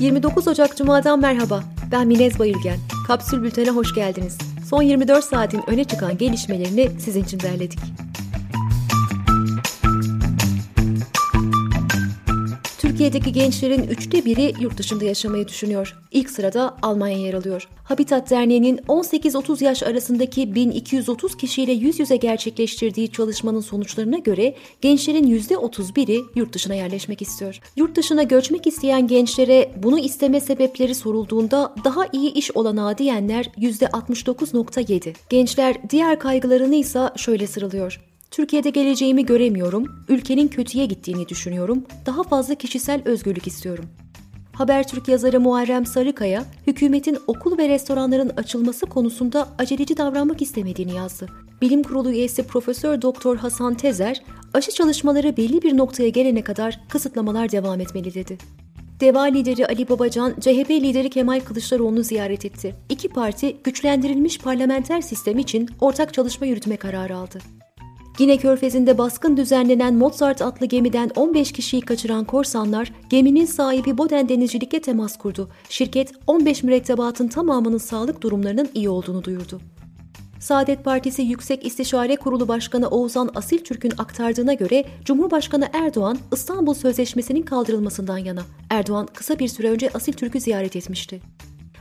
29 Ocak Cuma'dan merhaba. Ben Minez Bayülgen. Kapsül Bülten'e hoş geldiniz. Son 24 saatin öne çıkan gelişmelerini sizin için derledik. Türkiye'deki gençlerin üçte biri yurt dışında yaşamayı düşünüyor. İlk sırada Almanya yer alıyor. Habitat Derneği'nin 18-30 yaş arasındaki 1230 kişiyle yüz yüze gerçekleştirdiği çalışmanın sonuçlarına göre gençlerin %31'i yurt dışına yerleşmek istiyor. Yurt dışına göçmek isteyen gençlere bunu isteme sebepleri sorulduğunda daha iyi iş olanağı diyenler %69.7. Gençler diğer kaygılarını ise şöyle sıralıyor. Türkiye'de geleceğimi göremiyorum, ülkenin kötüye gittiğini düşünüyorum, daha fazla kişisel özgürlük istiyorum. Habertürk yazarı Muharrem Sarıkaya, hükümetin okul ve restoranların açılması konusunda aceleci davranmak istemediğini yazdı. Bilim Kurulu üyesi Profesör Doktor Hasan Tezer, aşı çalışmaları belli bir noktaya gelene kadar kısıtlamalar devam etmeli dedi. Deva lideri Ali Babacan, CHP lideri Kemal Kılıçdaroğlu'nu ziyaret etti. İki parti güçlendirilmiş parlamenter sistem için ortak çalışma yürütme kararı aldı. Gine Körfezi'nde baskın düzenlenen Mozart adlı gemiden 15 kişiyi kaçıran korsanlar geminin sahibi Boden Denizcilik'e temas kurdu. Şirket 15 mürettebatın tamamının sağlık durumlarının iyi olduğunu duyurdu. Saadet Partisi Yüksek İstişare Kurulu Başkanı Oğuzhan Asiltürk'ün aktardığına göre Cumhurbaşkanı Erdoğan İstanbul Sözleşmesi'nin kaldırılmasından yana. Erdoğan kısa bir süre önce Asiltürk'ü ziyaret etmişti.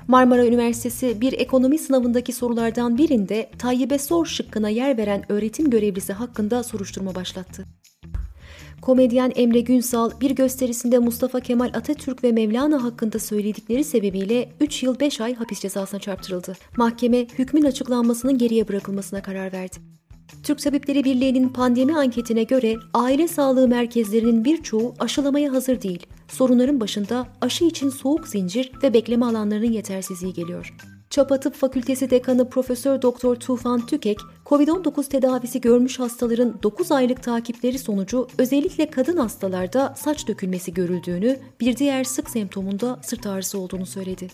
Marmara Üniversitesi bir ekonomi sınavındaki sorulardan birinde Tayyip'e sor şıkkına yer veren öğretim görevlisi hakkında soruşturma başlattı. Komedyen Emre Günsal bir gösterisinde Mustafa Kemal Atatürk ve Mevlana hakkında söyledikleri sebebiyle 3 yıl 5 ay hapis cezasına çarptırıldı. Mahkeme hükmün açıklanmasının geriye bırakılmasına karar verdi. Türk Tabipleri Birliği'nin pandemi anketine göre aile sağlığı merkezlerinin birçoğu aşılamaya hazır değil. Sorunların başında aşı için soğuk zincir ve bekleme alanlarının yetersizliği geliyor. Çapa Tıp Fakültesi Dekanı Profesör Doktor Tufan Tükek, COVID-19 tedavisi görmüş hastaların 9 aylık takipleri sonucu özellikle kadın hastalarda saç dökülmesi görüldüğünü, bir diğer sık semptomunda sırt ağrısı olduğunu söyledi.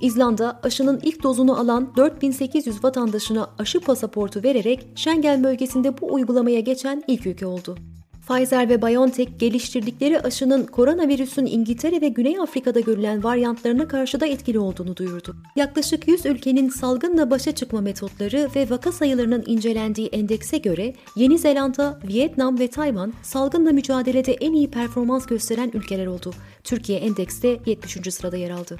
İzlanda aşının ilk dozunu alan 4800 vatandaşına aşı pasaportu vererek Schengen bölgesinde bu uygulamaya geçen ilk ülke oldu. Pfizer ve BioNTech geliştirdikleri aşının koronavirüsün İngiltere ve Güney Afrika'da görülen varyantlarına karşı da etkili olduğunu duyurdu. Yaklaşık 100 ülkenin salgınla başa çıkma metotları ve vaka sayılarının incelendiği endekse göre Yeni Zelanda, Vietnam ve Tayvan salgınla mücadelede en iyi performans gösteren ülkeler oldu. Türkiye endekste 70. sırada yer aldı.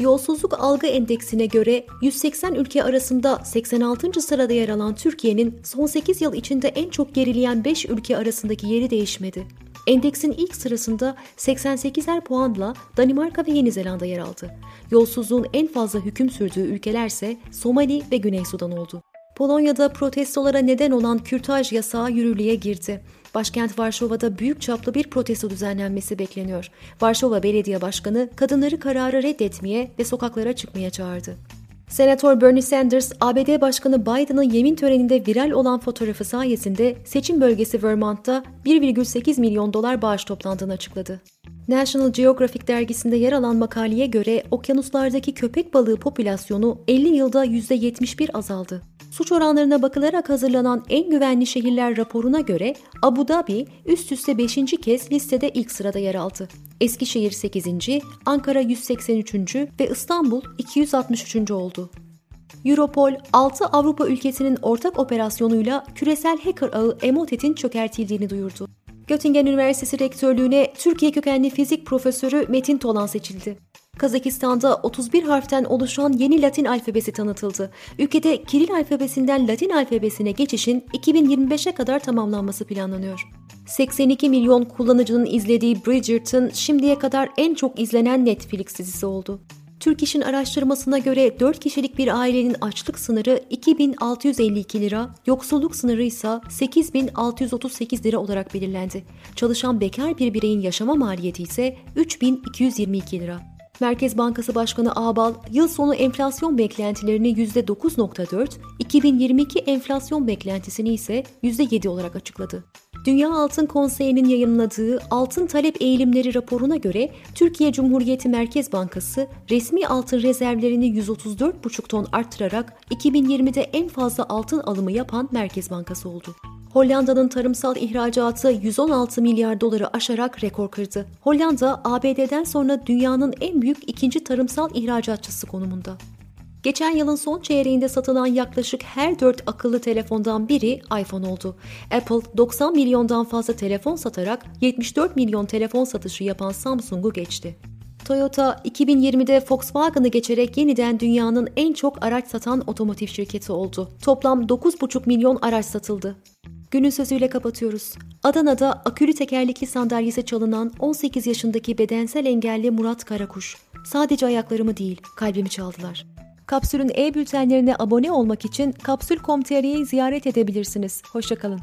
Yolsuzluk algı endeksine göre 180 ülke arasında 86. sırada yer alan Türkiye'nin son 8 yıl içinde en çok gerileyen 5 ülke arasındaki yeri değişmedi. Endeksin ilk sırasında 88'er puanla Danimarka ve Yeni Zelanda yer aldı. Yolsuzluğun en fazla hüküm sürdüğü ülkelerse Somali ve Güney Sudan oldu. Polonya'da protestolara neden olan kürtaj yasağı yürürlüğe girdi. Başkent Varşova'da büyük çaplı bir protesto düzenlenmesi bekleniyor. Varşova Belediye Başkanı kadınları kararı reddetmeye ve sokaklara çıkmaya çağırdı. Senatör Bernie Sanders, ABD Başkanı Biden'ın yemin töreninde viral olan fotoğrafı sayesinde seçim bölgesi Vermont'ta 1,8 milyon dolar bağış toplandığını açıkladı. National Geographic dergisinde yer alan makaleye göre okyanuslardaki köpek balığı popülasyonu 50 yılda %71 azaldı. Suç oranlarına bakılarak hazırlanan en güvenli şehirler raporuna göre Abu Dhabi üst üste 5. kez listede ilk sırada yer aldı. Eskişehir 8. Ankara 183. ve İstanbul 263. oldu. Europol, 6 Avrupa ülkesinin ortak operasyonuyla küresel hacker ağı Emotet'in çökertildiğini duyurdu. Göttingen Üniversitesi Rektörlüğüne Türkiye kökenli fizik profesörü Metin Tolan seçildi. Kazakistan'da 31 harften oluşan yeni Latin alfabesi tanıtıldı. Ülkede Kiril alfabesinden Latin alfabesine geçişin 2025'e kadar tamamlanması planlanıyor. 82 milyon kullanıcının izlediği Bridgerton şimdiye kadar en çok izlenen Netflix dizisi oldu. Türk İş'in araştırmasına göre 4 kişilik bir ailenin açlık sınırı 2652 lira, yoksulluk sınırı ise 8638 lira olarak belirlendi. Çalışan bekar bir bireyin yaşama maliyeti ise 3222 lira. Merkez Bankası Başkanı Ağbal, yıl sonu enflasyon beklentilerini %9.4, 2022 enflasyon beklentisini ise %7 olarak açıkladı. Dünya Altın Konseyi'nin yayınladığı Altın Talep Eğilimleri raporuna göre Türkiye Cumhuriyeti Merkez Bankası resmi altın rezervlerini 134,5 ton arttırarak 2020'de en fazla altın alımı yapan Merkez Bankası oldu. Hollanda'nın tarımsal ihracatı 116 milyar doları aşarak rekor kırdı. Hollanda, ABD'den sonra dünyanın en büyük ikinci tarımsal ihracatçısı konumunda. Geçen yılın son çeyreğinde satılan yaklaşık her 4 akıllı telefondan biri iPhone oldu. Apple 90 milyondan fazla telefon satarak 74 milyon telefon satışı yapan Samsung'u geçti. Toyota 2020'de Volkswagen'ı geçerek yeniden dünyanın en çok araç satan otomotiv şirketi oldu. Toplam 9,5 milyon araç satıldı. Günün sözüyle kapatıyoruz. Adana'da akülü tekerlekli sandalyesi çalınan 18 yaşındaki bedensel engelli Murat Karakuş. Sadece ayaklarımı değil, kalbimi çaldılar. Kapsül'ün e-bültenlerine abone olmak için kapsül.com.tr'yi ziyaret edebilirsiniz. Hoşçakalın.